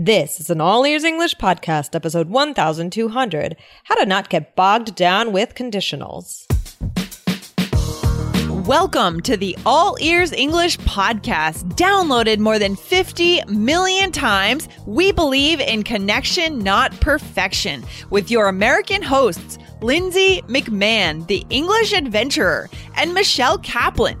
This is an All Ears English podcast, episode 1200 How to Not Get Bogged Down with Conditionals. Welcome to the All Ears English podcast. Downloaded more than 50 million times, we believe in connection, not perfection, with your American hosts, Lindsay McMahon, the English adventurer, and Michelle Kaplan,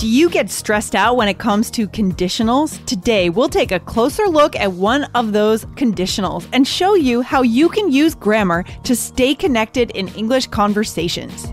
Do you get stressed out when it comes to conditionals? Today, we'll take a closer look at one of those conditionals and show you how you can use grammar to stay connected in English conversations.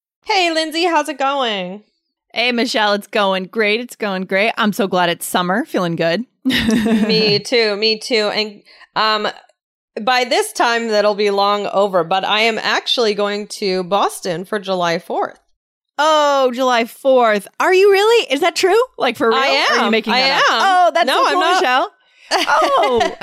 Hey, Lindsay, how's it going? Hey, Michelle, it's going great. It's going great. I'm so glad it's summer. Feeling good. me too. Me too. And um, by this time, that'll be long over, but I am actually going to Boston for July 4th. Oh, July 4th. Are you really? Is that true? Like for real? I am. Are you making I that am. Up? Oh, that's no, so cool, I'm not. Michelle. Oh,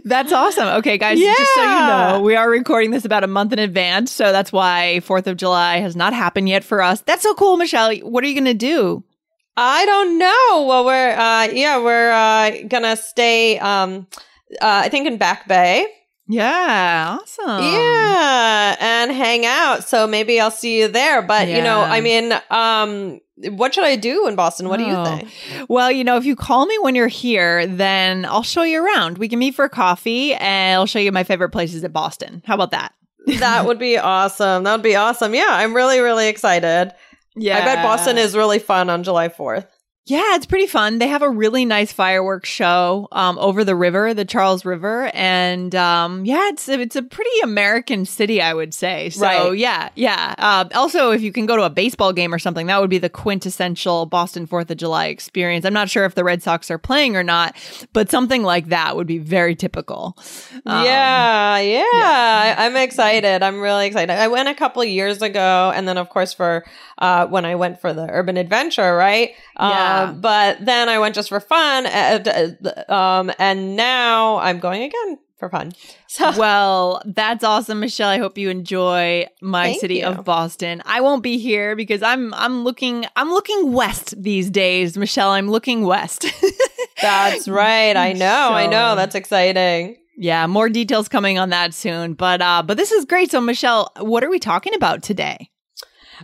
that's awesome. Okay, guys, yeah. just so you know, we are recording this about a month in advance. So that's why 4th of July has not happened yet for us. That's so cool, Michelle. What are you going to do? I don't know. Well, we're, uh, yeah, we're, uh, gonna stay, um, uh, I think in Back Bay. Yeah, awesome. Yeah, and hang out. So maybe I'll see you there. But, you know, I mean, um, what should I do in Boston? What do you Oh. think? Well, you know, if you call me when you're here, then I'll show you around. We can meet for coffee and I'll show you my favorite places in Boston. How about that? That would be awesome. That would be awesome. Yeah, I'm really, really excited. Yeah. I bet Boston is really fun on July 4th. Yeah, it's pretty fun. They have a really nice fireworks show um, over the river, the Charles River, and um, yeah, it's it's a pretty American city, I would say. So Right. yeah, yeah. Uh, also, if you can go to a baseball game or something, that would be the quintessential Boston Fourth of July experience. I'm not sure if the Red Sox are playing or not, but something like that would be very typical. Um, yeah, yeah, I, I'm excited. I'm really excited. I went a couple years ago, and then of course for uh, when I went for the urban adventure, right? Yeah. Um, but then I went just for fun, uh, um, and now I'm going again for fun. So well, that's awesome, Michelle. I hope you enjoy my Thank city you. of Boston. I won't be here because I'm I'm looking I'm looking west these days, Michelle. I'm looking west. that's right. I know. I know. That's exciting. yeah, more details coming on that soon. But uh but this is great. So Michelle, what are we talking about today?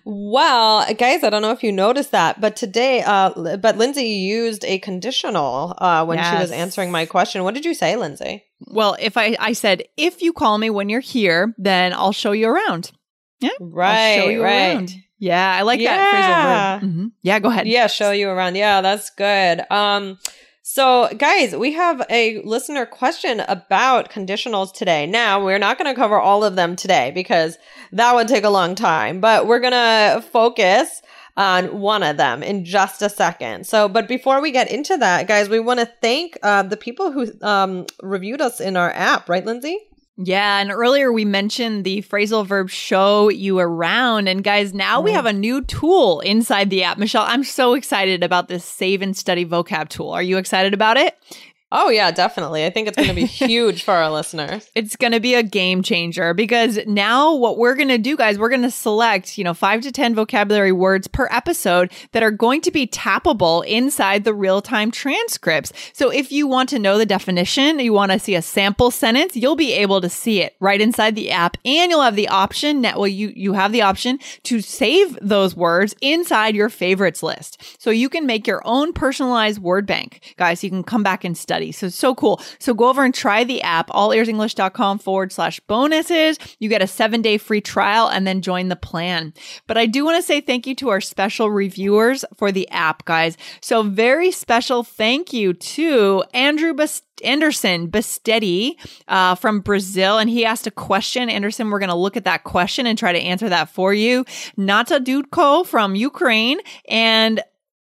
Well, guys, I don't know if you noticed that, but today, uh, but Lindsay used a conditional uh, when she was answering my question. What did you say, Lindsay? Well, if I I said if you call me when you're here, then I'll show you around. Yeah. Right, I'll show you right. around. Yeah, I like Yeah. that phrasal verb. Mhm. Yeah, go ahead. Yeah, show you around. Yeah, that's good. Um, so guys, we have a listener question about conditionals today. Now, we're not going to cover all of them today because that would take a long time, but we're going to focus on one of them in just a second. So, but before we get into that, guys, we want to thank uh, the people who um, reviewed us in our app, right, Lindsay? Yeah, and earlier we mentioned the phrasal verb show you around. And guys, now we have a new tool inside the app. Michelle, I'm so excited about this save and study vocab tool. Are you excited about it? Oh, yeah, definitely. I think it's going to be huge for our listeners. It's going to be a game changer because now what we're going to do, guys, we're going to select, you know, five to 10 vocabulary words per episode that are going to be tappable inside the real time transcripts. So if you want to know the definition, you want to see a sample sentence, you'll be able to see it right inside the app and you'll have the option that, well, you, you have the option to save those words inside your favorites list. So you can make your own personalized word bank. Guys, you can come back and study study. So, so cool. So go over and try the app, allearsenglish.com forward slash bonuses. You get a seven day free trial and then join the plan. But I do want to say thank you to our special reviewers for the app, guys. So very special thank you to Andrew Bast- Anderson Bastetti uh, from Brazil, and he asked a question. Anderson, we're going to look at that question and try to answer that for you. Nata Dudko from Ukraine, and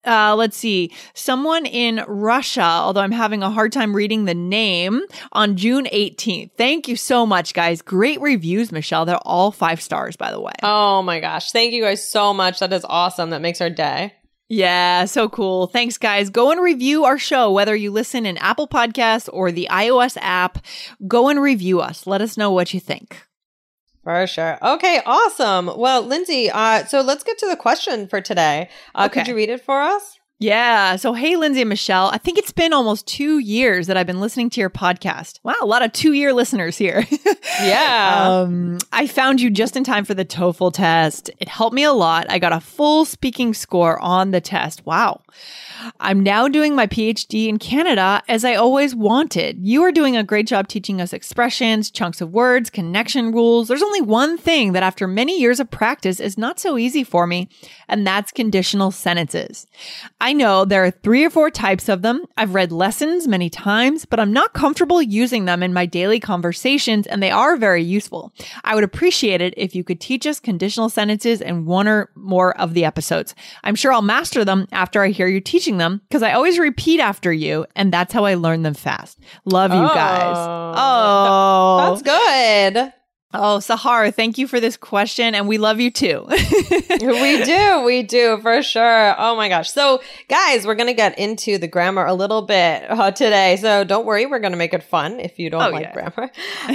uh, let's see, someone in Russia, although I'm having a hard time reading the name, on June 18th. Thank you so much, guys. Great reviews, Michelle. They're all five stars, by the way. Oh my gosh. Thank you guys so much. That is awesome. That makes our day. Yeah, so cool. Thanks, guys. Go and review our show, whether you listen in Apple Podcasts or the iOS app. Go and review us. Let us know what you think. For sure. Okay, awesome. Well, Lindsay, uh, so let's get to the question for today. Uh, Okay. Could you read it for us? Yeah. So, hey, Lindsay and Michelle, I think it's been almost two years that I've been listening to your podcast. Wow, a lot of two year listeners here. Yeah. Um, I found you just in time for the TOEFL test. It helped me a lot. I got a full speaking score on the test. Wow. I'm now doing my PhD in Canada as I always wanted. You are doing a great job teaching us expressions, chunks of words, connection rules. There's only one thing that after many years of practice is not so easy for me, and that's conditional sentences. I know there are three or four types of them. I've read lessons many times, but I'm not comfortable using them in my daily conversations, and they are very useful. I would appreciate it if you could teach us conditional sentences in one or more of the episodes. I'm sure I'll master them after I hear you teaching them because I always repeat after you, and that's how I learn them fast. Love you guys. Oh, oh. That's good. Oh, Sahar, thank you for this question, and we love you too. we do. We do for sure. Oh my gosh. So, guys, we're going to get into the grammar a little bit uh, today. So, don't worry. We're going to make it fun if you don't Oh, like yeah. grammar.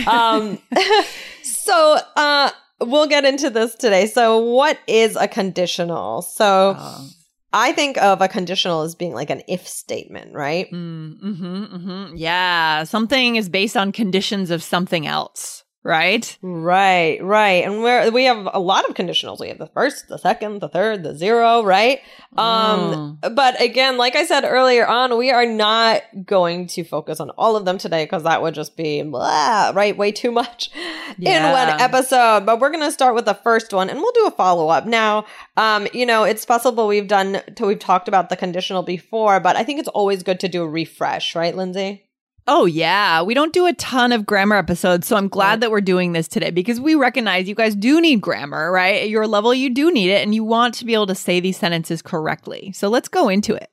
Um, so, uh, we'll get into this today. So, what is a conditional? So, Oh. I think of a conditional as being like an if statement, right? Mm, hmm hmm Yeah, something is based on conditions of something else, right? Right, right. And we're, we have a lot of conditionals. We have the first, the second, the third, the zero, right? Um, but again, like I said earlier on, we are not going to focus on all of them today because that would just be blah, right? Way too much in one episode. But we're going to start with the first one and we'll do a follow up. Now, um, you know, it's possible we've done, we've talked about the conditional before, but I think it's always good to do a refresh, right, Lindsay? Oh, yeah. We don't do a ton of grammar episodes, so I'm glad that we're doing this today because we recognize you guys do need grammar, right? At your level, you do need it, and you want to be able to say these sentences correctly. So let's go into it.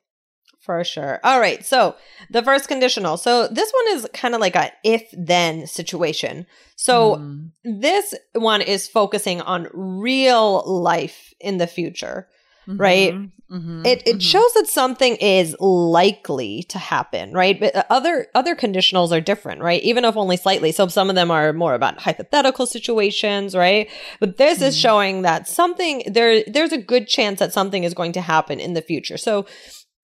For sure. All right. So the first conditional. So this one is kind of like a if then situation. So Mm. this one is focusing on real life in the future. Right? Mhm. Mhm. It it Mhm. shows that something is likely to happen, right? But uh, other other conditionals are different, right? Even if only slightly. So some of them are more about hypothetical situations, right? But this is Mhm. showing that something there there's a good chance that something is going to happen in the future. So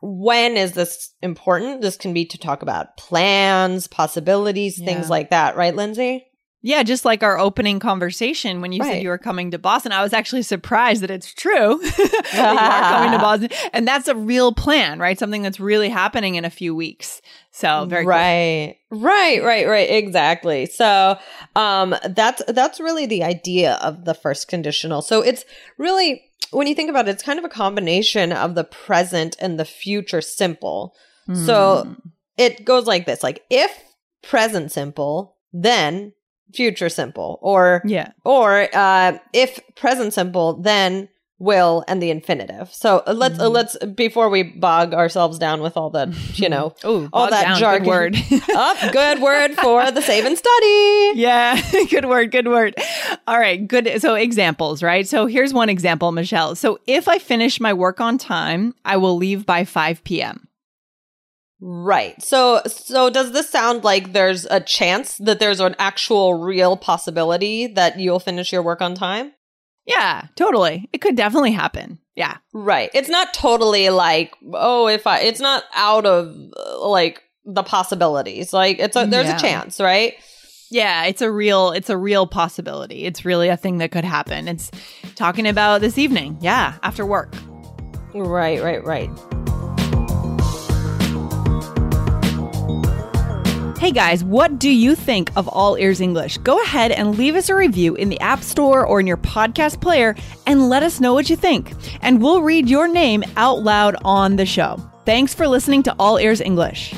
when is this important? This can be to talk about plans, possibilities, Yeah. things like that, right, Lindsay? Yeah, just like our opening conversation when you said you were coming to Boston, I was actually surprised that it's true that you are coming to Boston. And that's a real plan, right? Something that's really happening in a few weeks. So very cool. right right right right exactly so um that's that's really the idea of the first conditional so it's really when you think about it it's kind of a combination of the present and the future simple so Mm. it goes like this like if present simple then future simple or yeah. or uh if present simple then will and the infinitive so uh, let's uh, Mhm. let's before we bog ourselves down with all the you know Oh, all that down, good jargon. word. up good word for the save and study yeah, good word, good word. All right, good. So examples, right? So here's one example, Michelle. So if I finish my work on time, I will leave by 5 p.m. right so so does this sound like there's a chance that there's an actual real possibility that you'll finish your work on time Yeah, totally. It could definitely happen. Yeah. right it's not totally like oh if i it's not out of uh, like the possibilities like it's a there's Yeah. a chance right Yeah, it's a real it's a real possibility. It's really a thing that could happen. It's talking about this evening. Yeah, after work. right right right Hey guys, what do you think of All Ears English? Go ahead and leave us a review in the App Store or in your podcast player and let us know what you think. And we'll read your name out loud on the show. Thanks for listening to All Ears English.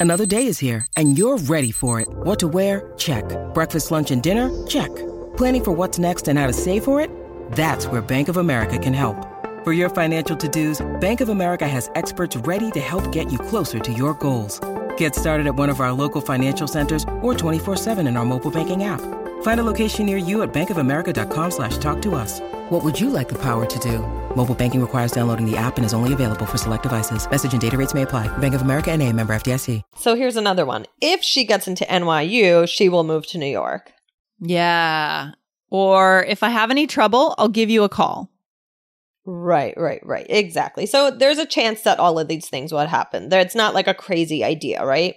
Another day is here, and you're ready for it. What to wear? Check. Breakfast, lunch, and dinner? Check. Planning for what's next and how to save for it? That's where Bank of America can help. For your financial to-dos, Bank of America has experts ready to help get you closer to your goals. Get started at one of our local financial centers or 24-7 in our mobile banking app. Find a location near you at bankofamerica.com slash talk to us. What would you like the power to do? Mobile banking requires downloading the app and is only available for select devices. Message and data rates may apply. Bank of America and a member FDIC. So here's another one. If she gets into NYU, she will move to New York. Yeah. Or if I have any trouble, I'll give you a call. Right, right, right. Exactly. So there's a chance that all of these things would happen. There, it's not like a crazy idea, right?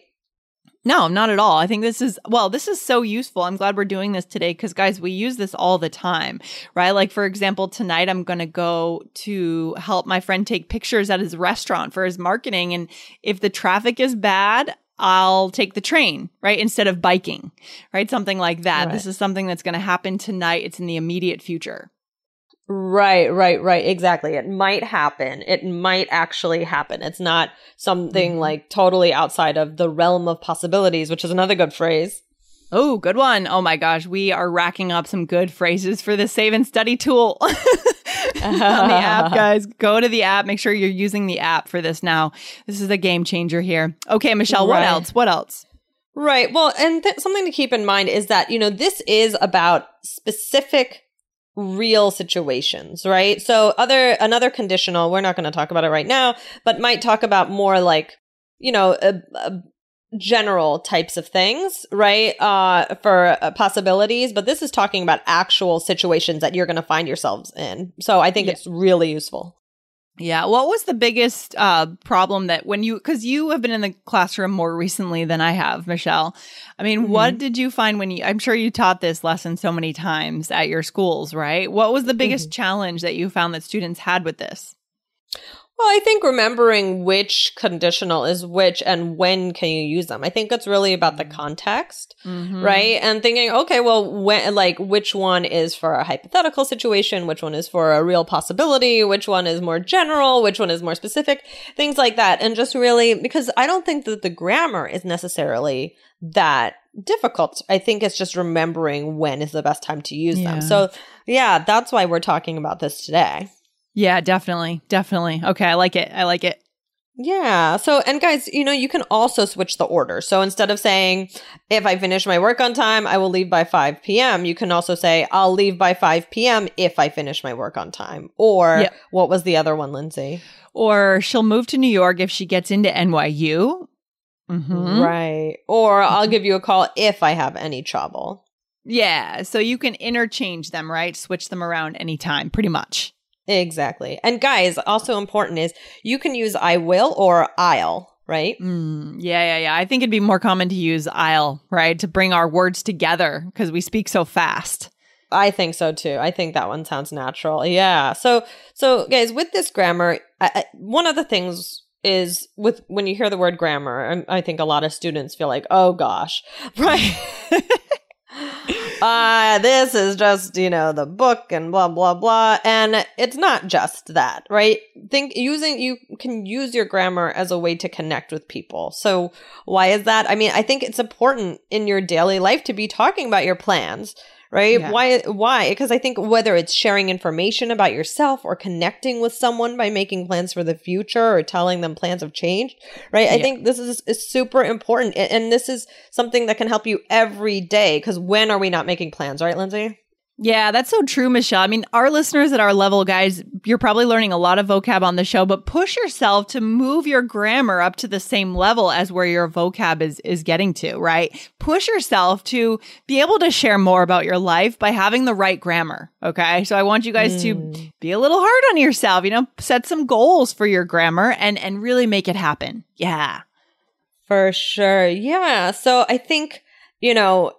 No, not at all. I think this is, well, this is so useful. I'm glad we're doing this today because, guys, we use this all the time, right? Like, for example, tonight I'm going to go to help my friend take pictures at his restaurant for his marketing. And if the traffic is bad, I'll take the train, right? Instead of biking, right? Something like that. Right. This is something that's going to happen tonight. It's in the immediate future. Right, right, right. Exactly. It might happen. It might actually happen. It's not something Mhm. like totally outside of the realm of possibilities, which is another good phrase. Oh, good one. Oh my gosh. We are racking up some good phrases for the save and study tool on the app, guys. Go to the app. Make sure you're using the app for this now. This is a game changer here. Okay, Michelle, what else? What else? Right. Well, and th- something to keep in mind is that, you know, this is about specific real situations, right? So other another conditional, we're not going to talk about it right now, but might talk about more like, you know, a, a general types of things, right? Uh for uh, possibilities, but this is talking about actual situations that you're going to find yourselves in. So I think Yeah. it's really useful. Yeah. What was the biggest uh, problem that when you, because you have been in the classroom more recently than I have, Michelle. I mean, what did you find when you, I'm sure you taught this lesson so many times at your schools, right? What was the biggest challenge that you found that students had with this? Well, I think remembering which conditional is which and when can you use them. I think it's really about the context, Mhm. right? And thinking, okay, well, when, like, which one is for a hypothetical situation? Which one is for a real possibility? Which one is more general? Which one is more specific? Things like that. And just really, because I don't think that the grammar is necessarily that difficult. I think it's just remembering when is the best time to use Yeah. them. So, yeah, that's why we're talking about this today. Yeah, definitely. Definitely. Okay. I like it. I like it. Yeah. So, and guys, you know, you can also switch the order. So instead of saying, if I finish my work on time, I will leave by 5 p.m., you can also say, I'll leave by 5 p.m. if I finish my work on time. Or Yep. what was the other one, Lindsay? Or she'll move to New York if she gets into NYU. Mhm. Right. Or I'll give you a call if I have any trouble. Yeah. So you can interchange them, right? Switch them around anytime, pretty much. Exactly. And guys, also important is you can use I will or I'll, right? Mm, yeah, yeah, yeah. I think it'd be more common to use I'll, right? To bring our words together because we speak so fast. I think so too. I think that one sounds natural. Yeah. So, so guys, with this grammar, I, I, one of the things is with when you hear the word grammar, I, I think a lot of students feel like, oh gosh, right. uh, this is just, you know, the book and blah, blah, blah. And it's not just that, right? Think using, you can use your grammar as a way to connect with people. So why is that? I mean, I think it's important in your daily life to be talking about your plans right Yeah. why why because i think whether it's sharing information about yourself or connecting with someone by making plans for the future or telling them plans have changed right i Yeah. think this is, is super important and this is something that can help you every day because when are we not making plans right lindsay Yeah, that's so true, Michelle. I mean, our listeners at our level, guys, you're probably learning a lot of vocab on the show, but push yourself to move your grammar up to the same level as where your vocab is is getting to, right? Push yourself to be able to share more about your life by having the right grammar. Okay. So I want you guys to hmm. be a little hard on yourself, you know, set some goals for your grammar and and really make it happen. Yeah. For sure. Yeah. So I think, you know,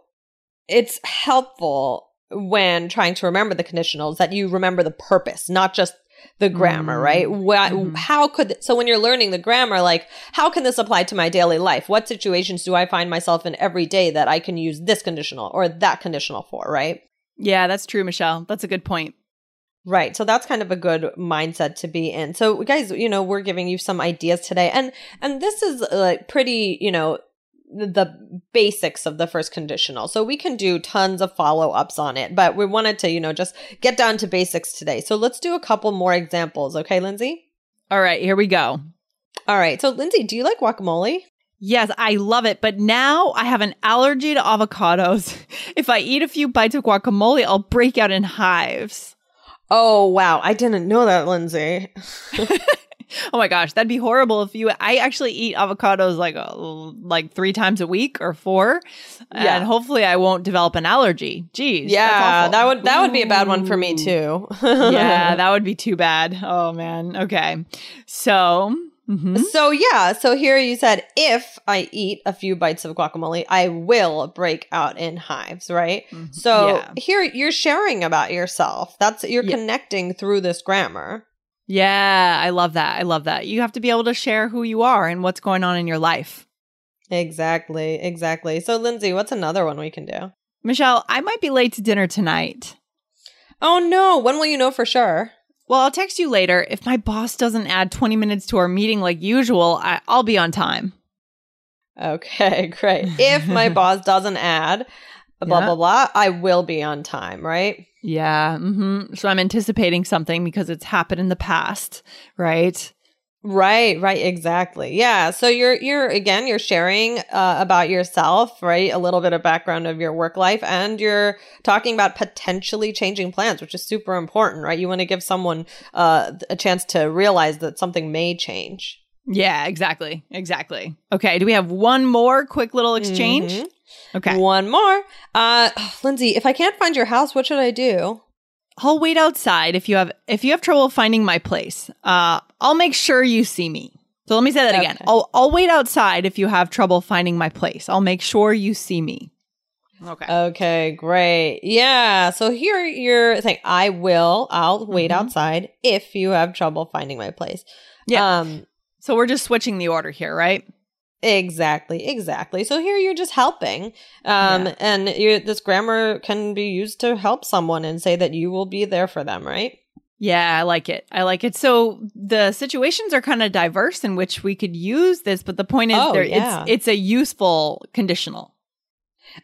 it's helpful when trying to remember the conditionals that you remember the purpose, not just the grammar, right? What, Mhm. How could, so when you're learning the grammar, like, how can this apply to my daily life? What situations do I find myself in every day that I can use this conditional or that conditional for, right? Yeah, that's true, Michelle. That's a good point. Right. So that's kind of a good mindset to be in. So guys, you know, we're giving you some ideas today. And and this is like pretty, you know, the, basics of the first conditional. So we can do tons of follow-ups on it, but we wanted to, you know, just get down to basics today. So let's do a couple more examples, okay, Lindsay? All right, here we go. All right. So Lindsay, do you like guacamole? Yes, I love it, but now I have an allergy to avocados. If I eat a few bites of guacamole, I'll break out in hives. Oh, wow. I didn't know that, Lindsay. Oh my gosh, that'd be horrible if you. I actually eat avocados like uh, like three times a week or four, Yeah. and hopefully I won't develop an allergy. Jeez, that's Yeah, that would that would be a bad one for me too. yeah, that would be too bad. Oh man. Okay, so mhm. So yeah, so here you said if I eat a few bites of guacamole, I will break out in hives, right? Mhm. So Yeah. here you're sharing about yourself. That's you're Yeah. connecting through this grammar. Yeah, I love that. I love that. You have to be able to share who you are and what's going on in your life. Exactly, exactly. So Lindsay, what's another one we can do? Michelle, I might be late to dinner tonight. Oh no, when will you know for sure? Well, I'll text you later. If my boss doesn't add 20 minutes to our meeting like usual, I- I'll be on time. Okay, great. If my boss doesn't add blah Yeah. blah blah, I will be on time, right? Yeah. hmm So I'm anticipating something because it's happened in the past, right? Right, right, exactly. Yeah. So you're you're again you're sharing uh, about yourself, right? A little bit of background of your work life, and you're talking about potentially changing plans, which is super important, right? You want to give someone uh, a chance to realize that something may change. Yeah, exactly. Exactly. Okay. Do we have one more quick little exchange? Mhm. Okay. One more, uh, Lindsay. If I can't find your house, what should I do? I'll wait outside if you have if you have trouble finding my place. Uh, I'll make sure you see me. So let me say that again. I'll I'll wait outside if you have trouble finding my place. I'll make sure you see me. Okay. Okay, great. Yeah. So here you're saying, I will, I'll wait Mhm. outside if you have trouble finding my place. Yeah. Um, so we're just switching the order here, right? Exactly, exactly. So here you're just helping. Um Yeah. and this grammar can be used to help someone and say that you will be there for them, right? Yeah, I like it. I like it. So the situations are kind of diverse in which we could use this, but the point is Oh, there yeah. it's it's a useful conditional.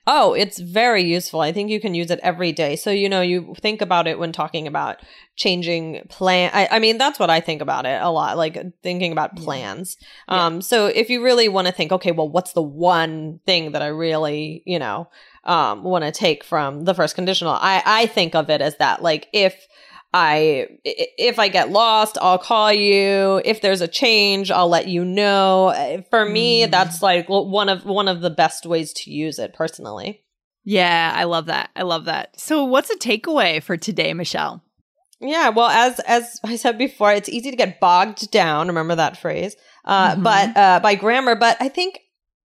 Oh, it's very useful. I think you can use it every day. So, you know, you think about it when talking about changing plan. I, I mean, that's what I think about it a lot, like thinking about plans. Yeah. Um, so if you really want to think, okay, well, what's the one thing that I really, you know, um, want to take from the first conditional? I, I think of it as that, like, if I if I get lost, I'll call you. If there's a change, I'll let you know. Uh, For me, Mm. that's like one of one of the best ways to use it personally. Yeah, I love that. I love that. So what's a takeaway for today, Michelle? Yeah, well, as as I said before, it's easy to get bogged down. Remember that phrase, uh, Mhm. but uh, by grammar. But I think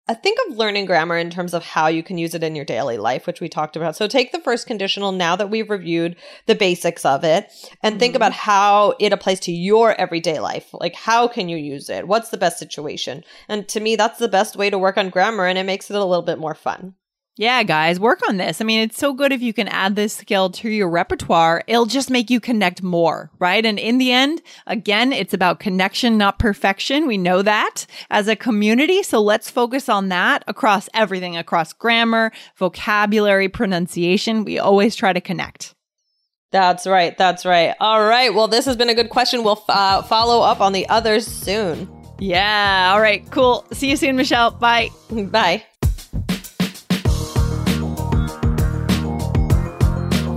I think of learning grammar in terms of how you can use it in your daily life, which we talked about. So take the first conditional now that we've reviewed the basics of it, and think Mhm. about how it applies to your everyday life. Like, how can you use it? What's the best situation? And to me, that's the best way to work on grammar, and it makes it a little bit more fun. Yeah, guys, work on this. I mean, it's so good if you can add this skill to your repertoire. It'll just make you connect more, right? And in the end, again, it's about connection, not perfection. We know that as a community. So let's focus on that across everything, across grammar, vocabulary, pronunciation. We always try to connect. That's right. That's right. All right. Well, this has been a good question. We'll uh, follow up on the others soon. Yeah. All right. Cool. See you soon, Michelle. Bye. Bye.